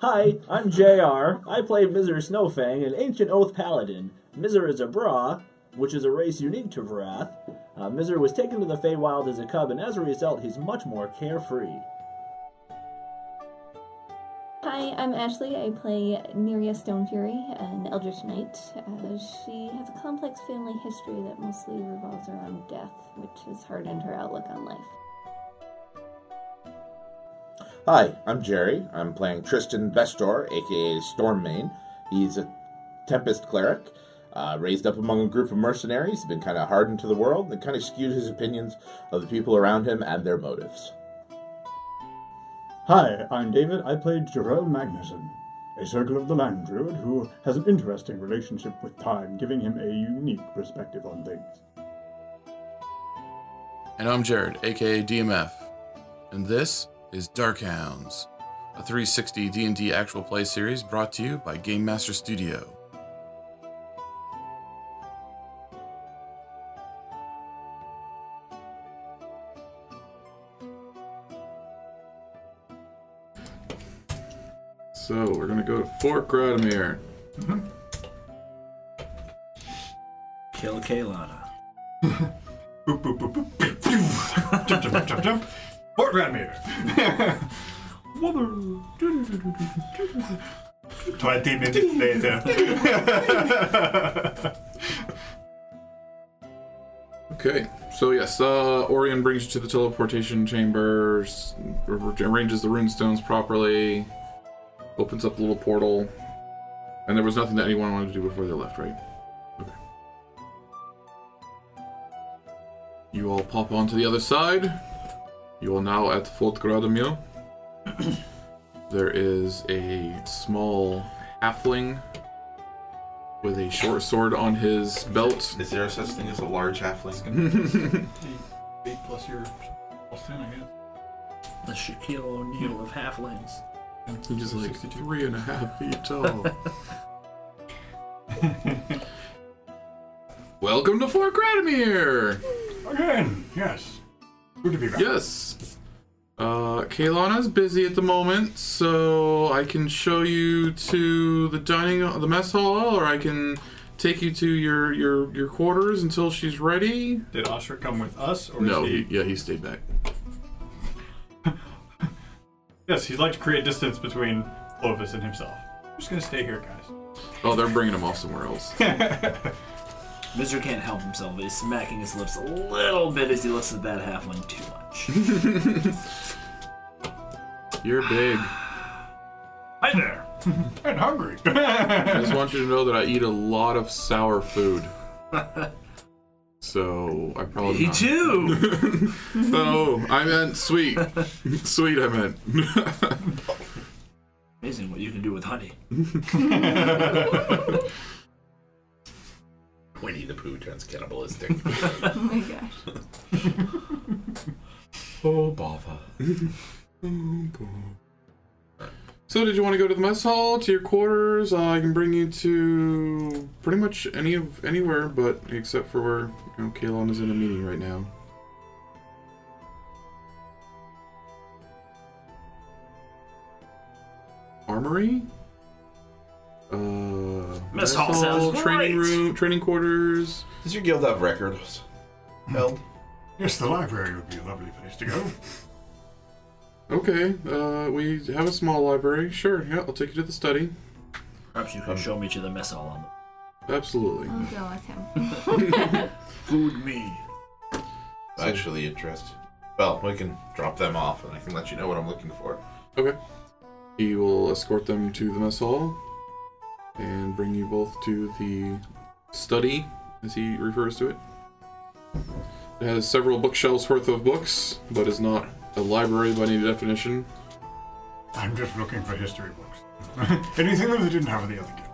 Hi, I'm JR. I play Mizer Snowfang, an ancient oath paladin. Mizer is a Bra, which is a race unique to Vrath. Uh, was taken to the Feywild as a cub, and as a result, he's much more carefree. Hi, I'm Ashley. I play Neria Stonefury, an Eldritch Knight. Uh, she has a complex family history that mostly revolves around death, which has hardened her outlook on life. Hi, I'm Jerry. I'm playing Tristan Vestor, aka Stormmane. He's a Tempest cleric, uh, raised up among a group of mercenaries, been kind of hardened to the world, and kind of skewed his opinions of the people around him and their motives. Hi, I'm David. I played Jarell Magnuson, a Circle of the Land Druid who has an interesting relationship with time, giving him a unique perspective on things. And I'm Jared, aka DMF, and this is Dark Hounds, a 360 D&D actual play series brought to you by Game Master Studio. So we're gonna go to Fort Gradomir. Mm-hmm. Kill Kaylana. Boop, boop, boop, boop. jump, jump, jump, jump, jump. Fort Radmir. 20 minutes later. Okay, so yes, uh, Orion brings you to the teleportation chambers, arranges the runestones properly, opens up the little portal, and there was nothing that anyone wanted to do before they left, right? Okay. You all pop onto the other side. You are now at Fort Gradomir. there is a small halfling with a short sword on his belt. Is there a such thing as a large halfling? Eight plus your plus 10, I guess. The Shaquille O'Neal of halflings. He's just like three and a half feet tall. Welcome to Fort Gradomir! Again, yes. Good to be back. Yes. Uh, Kaylana's busy at the moment, so I can show you to the dining, the mess hall, or I can take you to your your your quarters until she's ready. Did Osher come with us, or No, is he, he... yeah, he stayed back. Yes, he'd like to create distance between Clovis and himself. I'm just gonna stay here, guys. Oh, they're bringing him off somewhere else. Miser can't help himself, but he's smacking his lips a little bit as he looks at that half one too much. You're big. Hi there. and hungry. I just want you to know that I eat a lot of sour food. So I probably Me not. too. oh, I meant sweet. sweet, I meant. Amazing what you can do with honey. Winnie the Pooh turns cannibalistic. Oh my gosh. oh, bother. so, did you want to go to the mess hall, to your quarters? Uh, I can bring you to pretty much any of anywhere, but except for where you know Kalon is in a meeting right now. Armory. Mess hall sounds training great. room, training quarters. Does your guild have records held? yes, the library would be a lovely place to go. Okay, uh, we have a small library. Sure, yeah, I'll take you to the study. Perhaps you can show me to the mess hall. Absolutely. I'll go with him. Food me. Actually interested. Well, we can drop them off and I can let you know what I'm looking for. Okay. He will escort them to the mess hall and bring you both to the study, as he refers to it. It has several bookshelves worth of books, but is not a library by any definition. I'm just looking for history books. Anything that they didn't have in the other guild.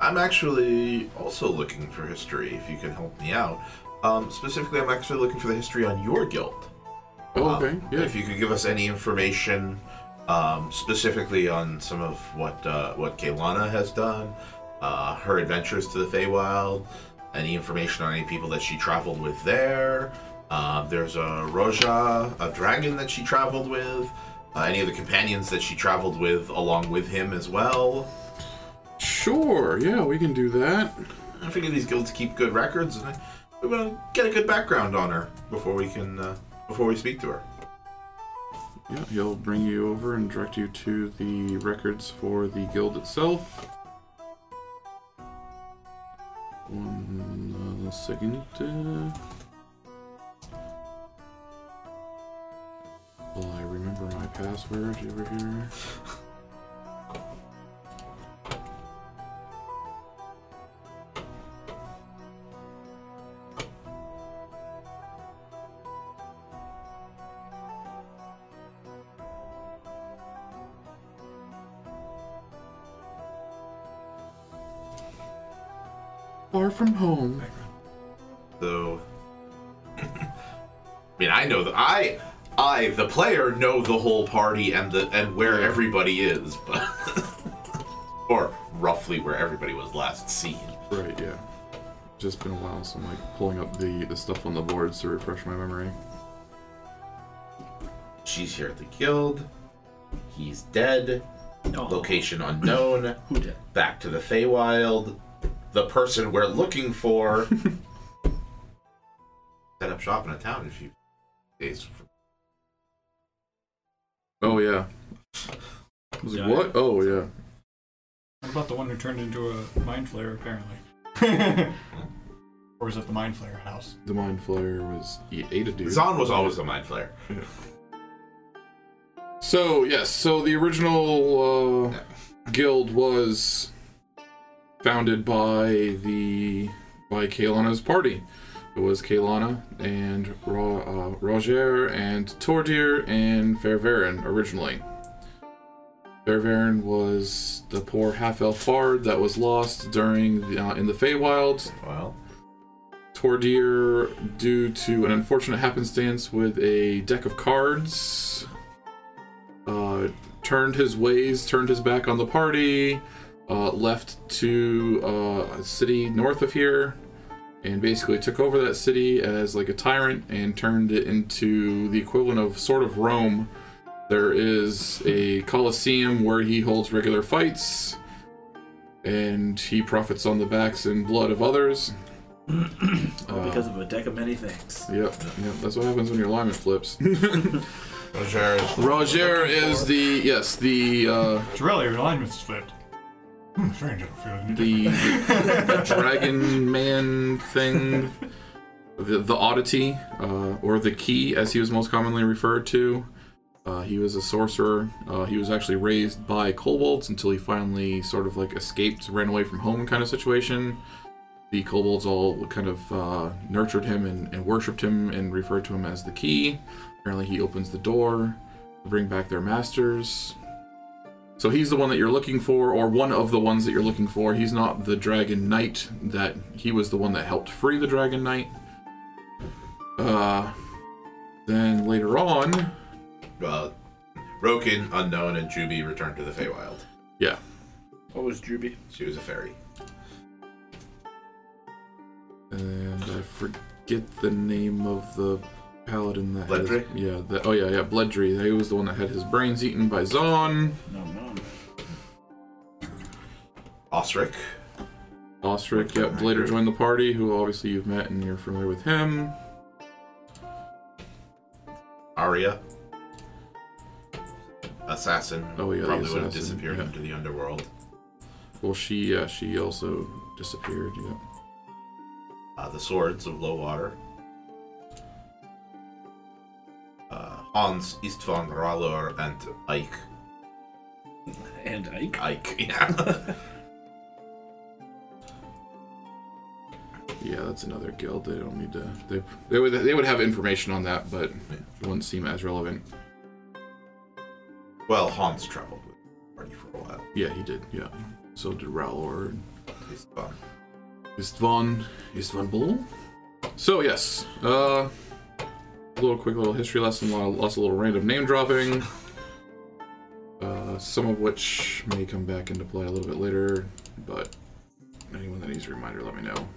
I'm actually also looking for history, if you can help me out. Um, specifically, I'm actually looking for the history on your guild. Oh, Um, okay. Yeah. If you could give us any information, um, specifically on some of what uh, what Kaylana has done, uh, her adventures to the Feywild, any information on any people that she traveled with there. Uh, there's a Roja, a dragon that she traveled with. Uh, any of the companions that she traveled with along with him as well? Sure, yeah, we can do that. I figure these guilds keep good records, and I, we want to get a good background on her before we can uh, before we speak to her. Yeah, he'll bring you over and direct you to the records for the guild itself. One uh, second. Will I remember my password over here? from home. So, I mean, I know that I, I, the player, know the whole party and the and where everybody is, but or roughly where everybody was last seen. Right, yeah. Just been a while, so I'm like pulling up the, the stuff on the boards to refresh my memory. She's here at the guild. He's dead. Oh, Location unknown. who did? Back to the Feywild. The person we're looking for. Set up shop in a town in a few days. Oh, yeah. I was like, Yeah. what? Oh, yeah. What about the one who turned into a mind flayer, apparently? or was it the mind flayer house? The Mind Flayer was he ate a dude. Zahn was always a mind flayer. So yes, so the original uh, guild was founded by the by Kaelana's party. It was Kaelana and Ro, uh, Roger and Tordir and Fairvaren originally. Fairvaren was the poor half-elf bard that was lost during the, uh, in the Feywild. Well, Tordir, due to an unfortunate happenstance with a deck of cards, uh, turned his ways, turned his back on the party, uh, left to uh, a city north of here, and basically took over that city as like a tyrant and turned it into the equivalent of sort of Rome. There is a coliseum where he holds regular fights, and he profits on the backs and blood of others. All because of a deck of many things. Yep, yep. That's what happens when your alignment flips. Roger is Roger is the yes the uh, It's really your alignment's flipped. Hmm, strange, I don't feel the, the dragon man thing, the the oddity uh, or the key as he was most commonly referred to. Uh, he was a sorcerer. Uh, he was actually raised by kobolds until he finally sort of like escaped, ran away from home kind of situation. The kobolds all kind of uh, nurtured him and, and worshipped him and referred to him as the key. Apparently, he opens the door to bring back their masters. So he's the one that you're looking for, or one of the ones that you're looking for. He's not the Dragon Knight. That he was the one that helped free the Dragon Knight. Uh, then later on, uh, Rokin, Unknown, and Juby returned to the Feywild. yeah, What was Druby? She was a fairy. and I forget the name of the paladin that had his- yeah, the, oh yeah, yeah, Bledry. He was the one that had his brains eaten by Zon. No, no. Osric. Ostrich, yep, later joined the party, who obviously you've met and you're familiar with him. Arya. Assassin. Oh, yeah, Probably would have disappeared yeah. into the underworld. Well, she, yeah, she also disappeared. Yeah. Uh, the Swords of Lowwater. Uh, Hans, Istvan, Rallor, and Ike. And Ike. Ike, yeah. Yeah, that's another guild. They don't need to. They they would they would have information on that, but it wouldn't seem as relevant. well, Hans traveled with the party for a while. Yeah, he did. Yeah. So did Ralor. Istvan. Istvan Istvan Bull. So yes, uh, a little quick little history lesson. lo- Lots of little random name dropping. Uh, some of which may come back into play a little bit later, but anyone that needs a reminder, let me know.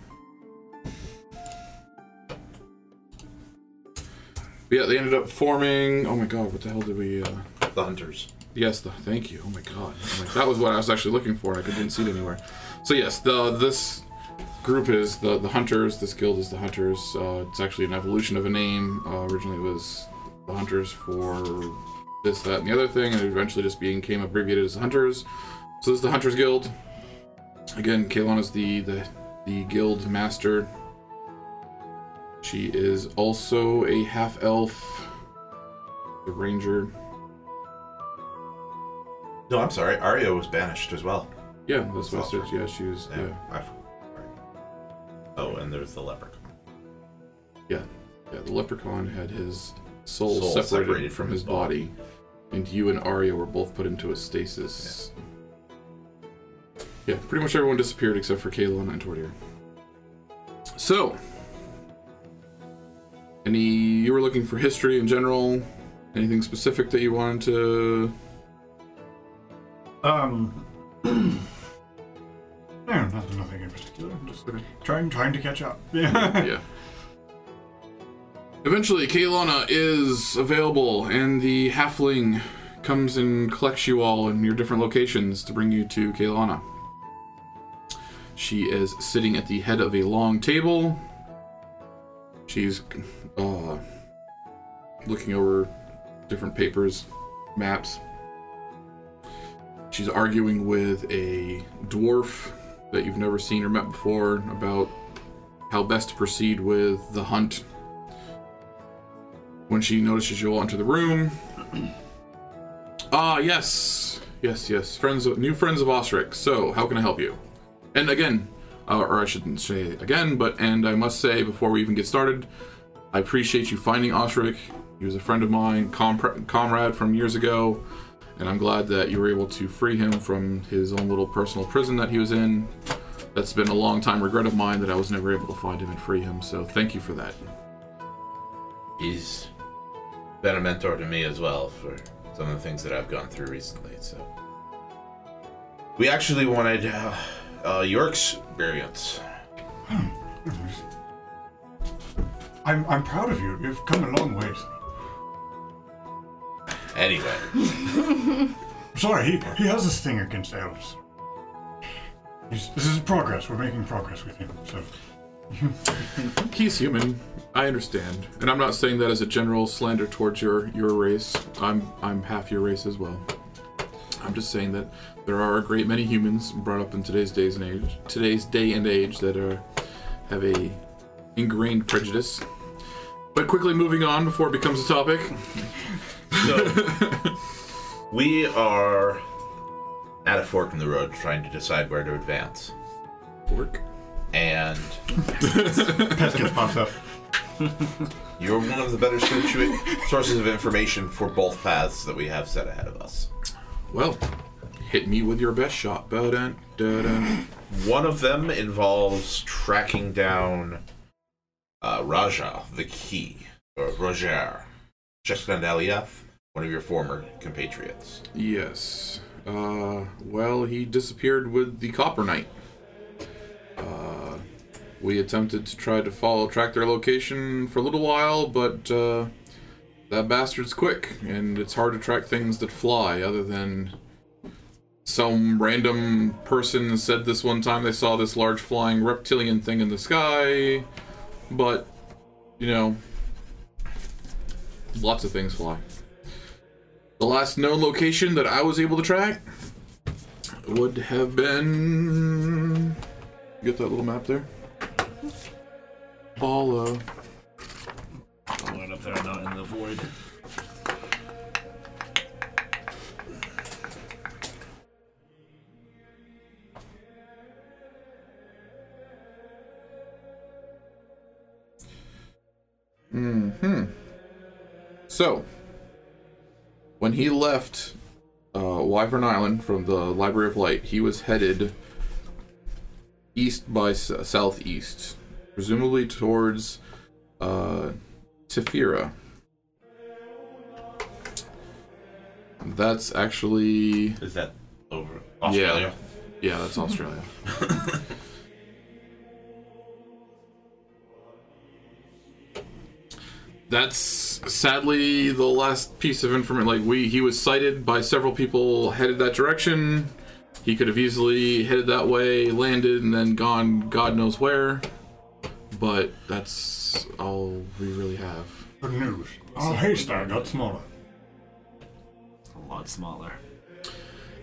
But yeah, they ended up forming. Oh my god, what the hell did we? Uh, The hunters. yes, the, thank you. Oh my god, I'm like, that was what I was actually looking for. I couldn't see it anywhere. So yes, the this group is the the hunters. This guild is the hunters. Uh, it's actually an evolution of a name. Uh, originally, it was the hunters for this, that, and the other thing, and it eventually just became abbreviated as hunters. So this is the hunters guild. Again, Kalon is the the the guild master. She is also a half elf, the ranger. No, I'm sorry. Arya was banished as well. Yeah, that's what I Also- said. Yeah, she was. Yeah, I f- there's the leprechaun. yeah. yeah. The leprechaun had his soul, Soul separated, separated from from his his body. body, and you and Arya were both put into a stasis. Yeah, pretty much everyone disappeared except for Kalon and Tordir. So, any you were looking for history in general? Anything specific that you wanted to? Um. no, nothing, nothing in particular. I'm just Okay. trying, trying to catch up. Yeah. yeah. Eventually, Kaelana is available, and the halfling comes and collects you all in your different locations to bring you to Kaelana. She is sitting at the head of a long table. She's uh, looking over different papers, maps. She's arguing with a dwarf that you've never seen or met before about how best to proceed with the hunt. When she notices you all enter the room. Ah, yes. Yes, yes. Friends of, new friends of Osric. So, how can I help you? And again, uh, or I shouldn't say again, but and I must say before we even get started, I appreciate you finding Osric. He was a friend of mine, compr- comrade from years ago, and I'm glad that you were able to free him from his own little personal prison that he was in. That's been a long time regret of mine that I was never able to find him and free him. So thank you for that. He's been a mentor to me as well for some of the things that I've gone through recently. So we actually wanted uh, uh, your experience. I'm, I'm proud of you. You've come a long ways. Anyway, I'm sorry, he, he has this thing against elves. He's, this is progress. We're making progress with him. So He's human. I understand, and I'm not saying that as a general slander towards your your race. I'm I'm half your race as well. I'm just saying that there are a great many humans brought up in today's days and age, today's day and age that are have a ingrained prejudice. But quickly moving on before it becomes a topic. so we are at a fork in the road trying to decide where to advance. Fork. And Peskins pops up. you're one of the better sources of information for both paths that we have set ahead of us. Well, hit me with your best shot. Ba-dun, da-dun. One of them involves tracking down uh, Raja, the key, or Roger, Chestnut Aliev, one of your former compatriots. Yes. Uh, well, he disappeared with the Copper Knight. Uh, we attempted to try to follow track their location for a little while, but uh, that bastard's quick, and it's hard to track things that fly. Other than some random person said this one time they saw this large flying reptilian thing in the sky, but you know, lots of things fly. The last known location that I was able to track would have been. Get that little map there. Going up there, not in the void. So, when he left uh, Wyvern Island from the Library of Light, he was headed east by s- southeast, presumably towards uh, Tefira. That's actually Is that over Australia? yeah, that's Australia. that's sadly the last piece of information. Like we, he was sighted by several people headed that direction. He could have easily headed that way, landed, and then gone God knows where. But that's all we really have. Good news. Oh, Our haystack got smaller. A lot smaller.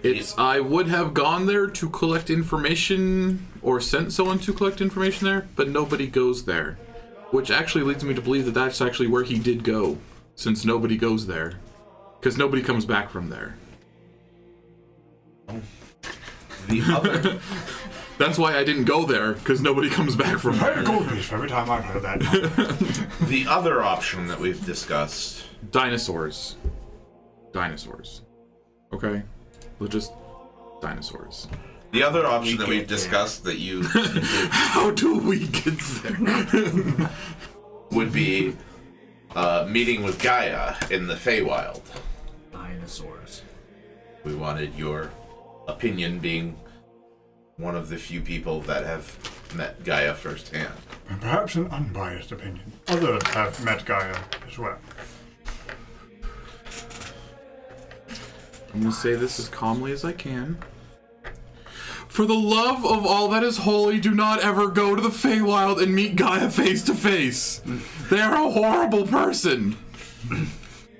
It's I would have gone there to collect information or sent someone to collect information there, but nobody goes there. Which actually leads me to believe that that's actually where he did go, since nobody goes there. Because nobody comes back from there. The other, That's why I didn't go there, because nobody comes back from Very there. gold piece every time I've heard that. the other option that we've discussed. Dinosaurs. Dinosaurs. Okay? They're just dinosaurs. The other option that We we've get there. discussed that you How do we get there? would be uh, meeting with Gaia in the Feywild. Dinosaurs. We wanted your opinion, being one of the few people that have met Gaia firsthand. and perhaps an unbiased opinion. Others have met Gaia as well. I'm gonna say this as calmly as I can. For the love of all that is holy, do not ever go to the Feywild and meet Gaia face to face. They are a horrible person.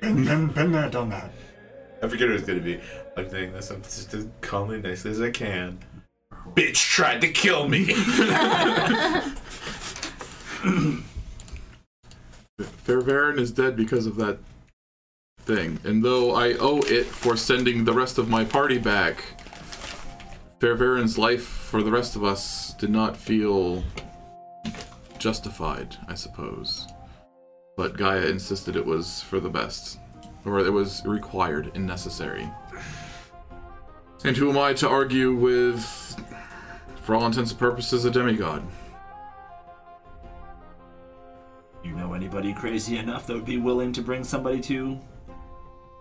Been, been, been there, done that. I forget it was going to be. I'm saying this I'm just as calmly nice as I can. Bitch tried to kill me. Fairvarin is dead because of that thing, and though I owe it for sending the rest of my party back, Fairvarin's life for the rest of us did not feel justified, I suppose. But Gaia insisted it was for the best, or it was required and necessary. And who am I to argue with, for all intents and purposes, a demigod? You know anybody crazy enough that would be willing to bring somebody to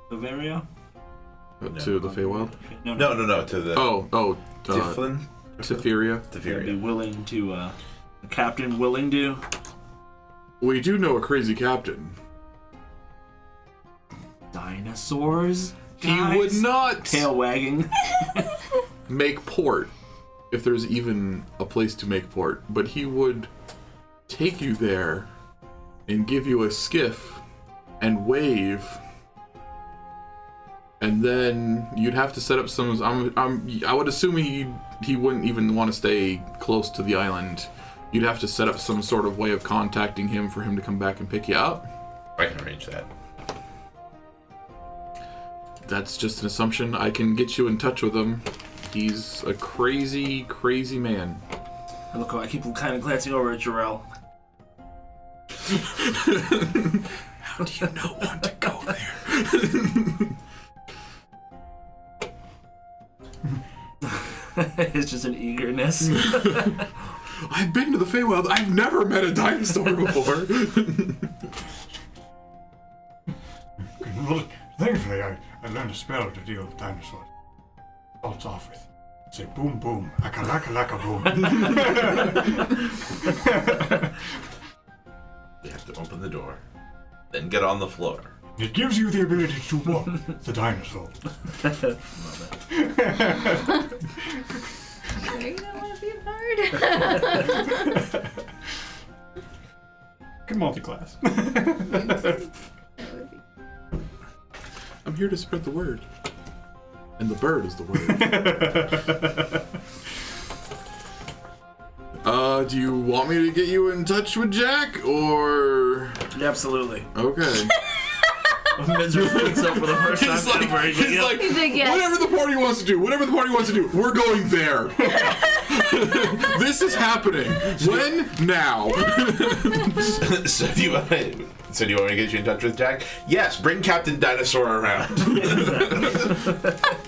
Bavaria? Uh, to the Feywild? No, no, no, no. To the Oh, oh, uh, Tiflin. Teferia. Would be willing to, uh, a captain willing to? We do know a crazy captain. Dinosaurs? He would not Tail wagging. make port if there's even a place to make port, but he would take you there and give you a skiff and wave. And then you'd have to set up some. I'm, I'm, I would assume he he wouldn't even want to stay close to the island. You'd have to set up some sort of way of contacting him for him to come back and pick you up. I can arrange that. That's just an assumption. I can get you in touch with him. He's a crazy, crazy man. I look, I keep kind of glancing over at Jarrell. How do you know when to go there? it's just an eagerness. I've been to the Feywild. I've never met a dinosaur before. Well, thankfully, I, I learned a spell to deal with dinosaurs. Starts off with, say boom boom, aka laka laka boom. You have to open the door, then get on the floor. it gives you the ability to walk the dinosaur. Sure you don't want to be a bard? Good multi-class. That would be- I'm here to spread the word. And the bird is the word. uh, do you want me to get you in touch with Jack or Absolutely. okay? Misery picks up for the first time He's like, ever. he's Yep. like, He's like, yes. whatever the party wants to do, whatever the party wants to do, we're going there. this is happening. When? Now. so do you want me, so do you want me to get you in touch with Jack? Yes, bring Captain Dinosaur around.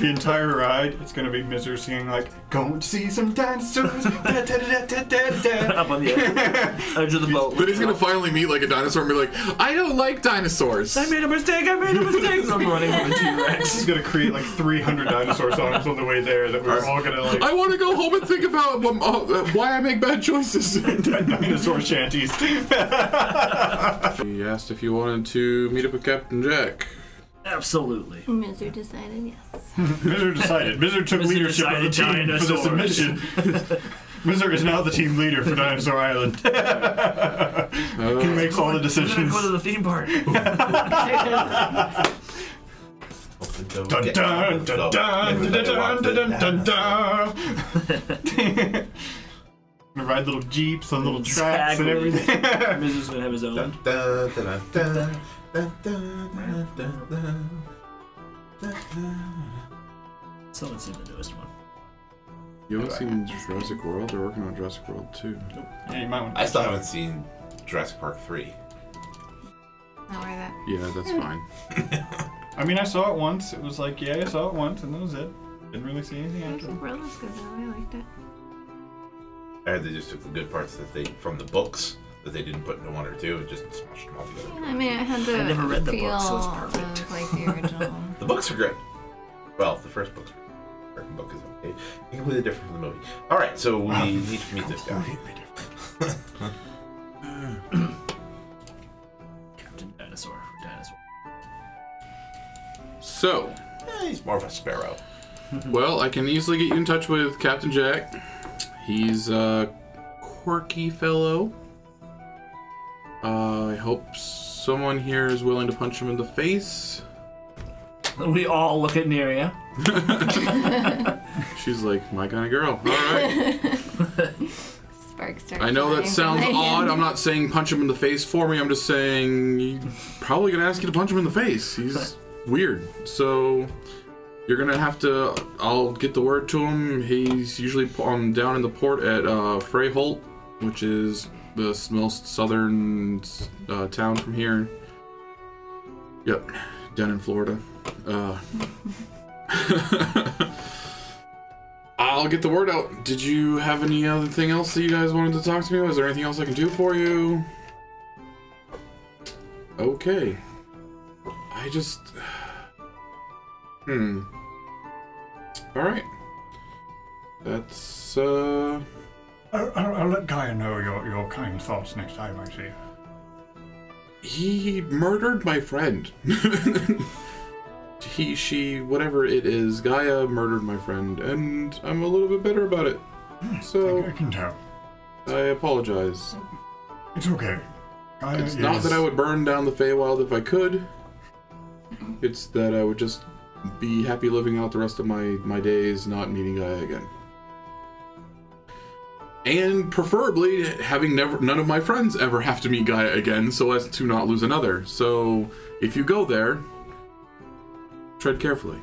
the entire ride, it's gonna be Miser singing like, "Going to see some dinosaurs." da, da, da, da, da, da. Up on the edge, edge of the boat. But he's gonna finally meet like a dinosaur and be like, I don't like dinosaurs. I made a mistake. I made a mistake. I'm running from a T-Rex. He's gonna create like 300 dinosaur songs on the way there that we're all gonna like I want to go home and think about um, uh, why I make bad choices. dinosaur shanties. he asked if you wanted to meet up with Captain Jack. Absolutely. Miser decided yes. Miser decided. Miser took Miser leadership of the decided team for this dinosaurs. mission. Miser is now the team leader for Dinosaur Island. he makes all the We're gonna decisions. go to the theme park. Dun dun dun dun dun dun dun dun dun. Gonna ride little jeeps on little tracks and everything. Miser's gonna have his own. Dun, dun, dun, dun, dun, Someone's seen the newest one. You haven't seen Jurassic World? They're working on Jurassic World too. Yeah, you might want I still haven't seen Jurassic Park 3. Not worth it. Yeah, that's fine. I mean, I saw it once. It was like, yeah, I saw it once, and that was it. Didn't really see anything after. Jurassic World was good though. I liked it. I heard they just took the good parts that they from the books that they didn't put into one or two and just smashed them all together. Yeah, I mean, I had the I never read the feel book, so it's perfect. of like the original. The books are great. Well, the first book's great. The second book is okay. Completely different from the movie. All right, so we need to meet this guy. Captain Dinosaur. Dinosaur. So, Eh, he's more of a sparrow. well, I can easily get you in touch with Captain Jack. He's a quirky fellow. Uh, I hope someone here is willing to punch him in the face. We all look at Neria. She's like my kind of girl. All right. Sparks start I know that flying sounds from my odd. hand. I'm not saying punch him in the face for me. I'm just saying he's probably gonna ask you to punch him in the face. He's weird. So you're gonna have to. I'll get the word to him. He's usually um, down in the port at uh, Freyholt, which is the most southern uh, town from here. Yep, down in Florida. Uh, I'll get the word out. Did you have any other thing else that you guys wanted to talk to me about? Is there anything else I can do for you? Okay. I just. Hmm. Alright. That's, uh. I'll, I'll, I'll let Gaia know your, your kind thoughts next time I see you. He murdered my friend. he, she, whatever it is, Gaia murdered my friend, and I'm a little bit bitter about it. Hmm, I, So, I can tell. I apologize. It's okay. Gaia It's not that I would burn down the Feywild if I could. It's that I would just be happy living out the rest of my, my days not meeting Gaia again. And preferably having never none of my friends ever have to meet Gaia again so as to not lose another. So if you go there, tread carefully.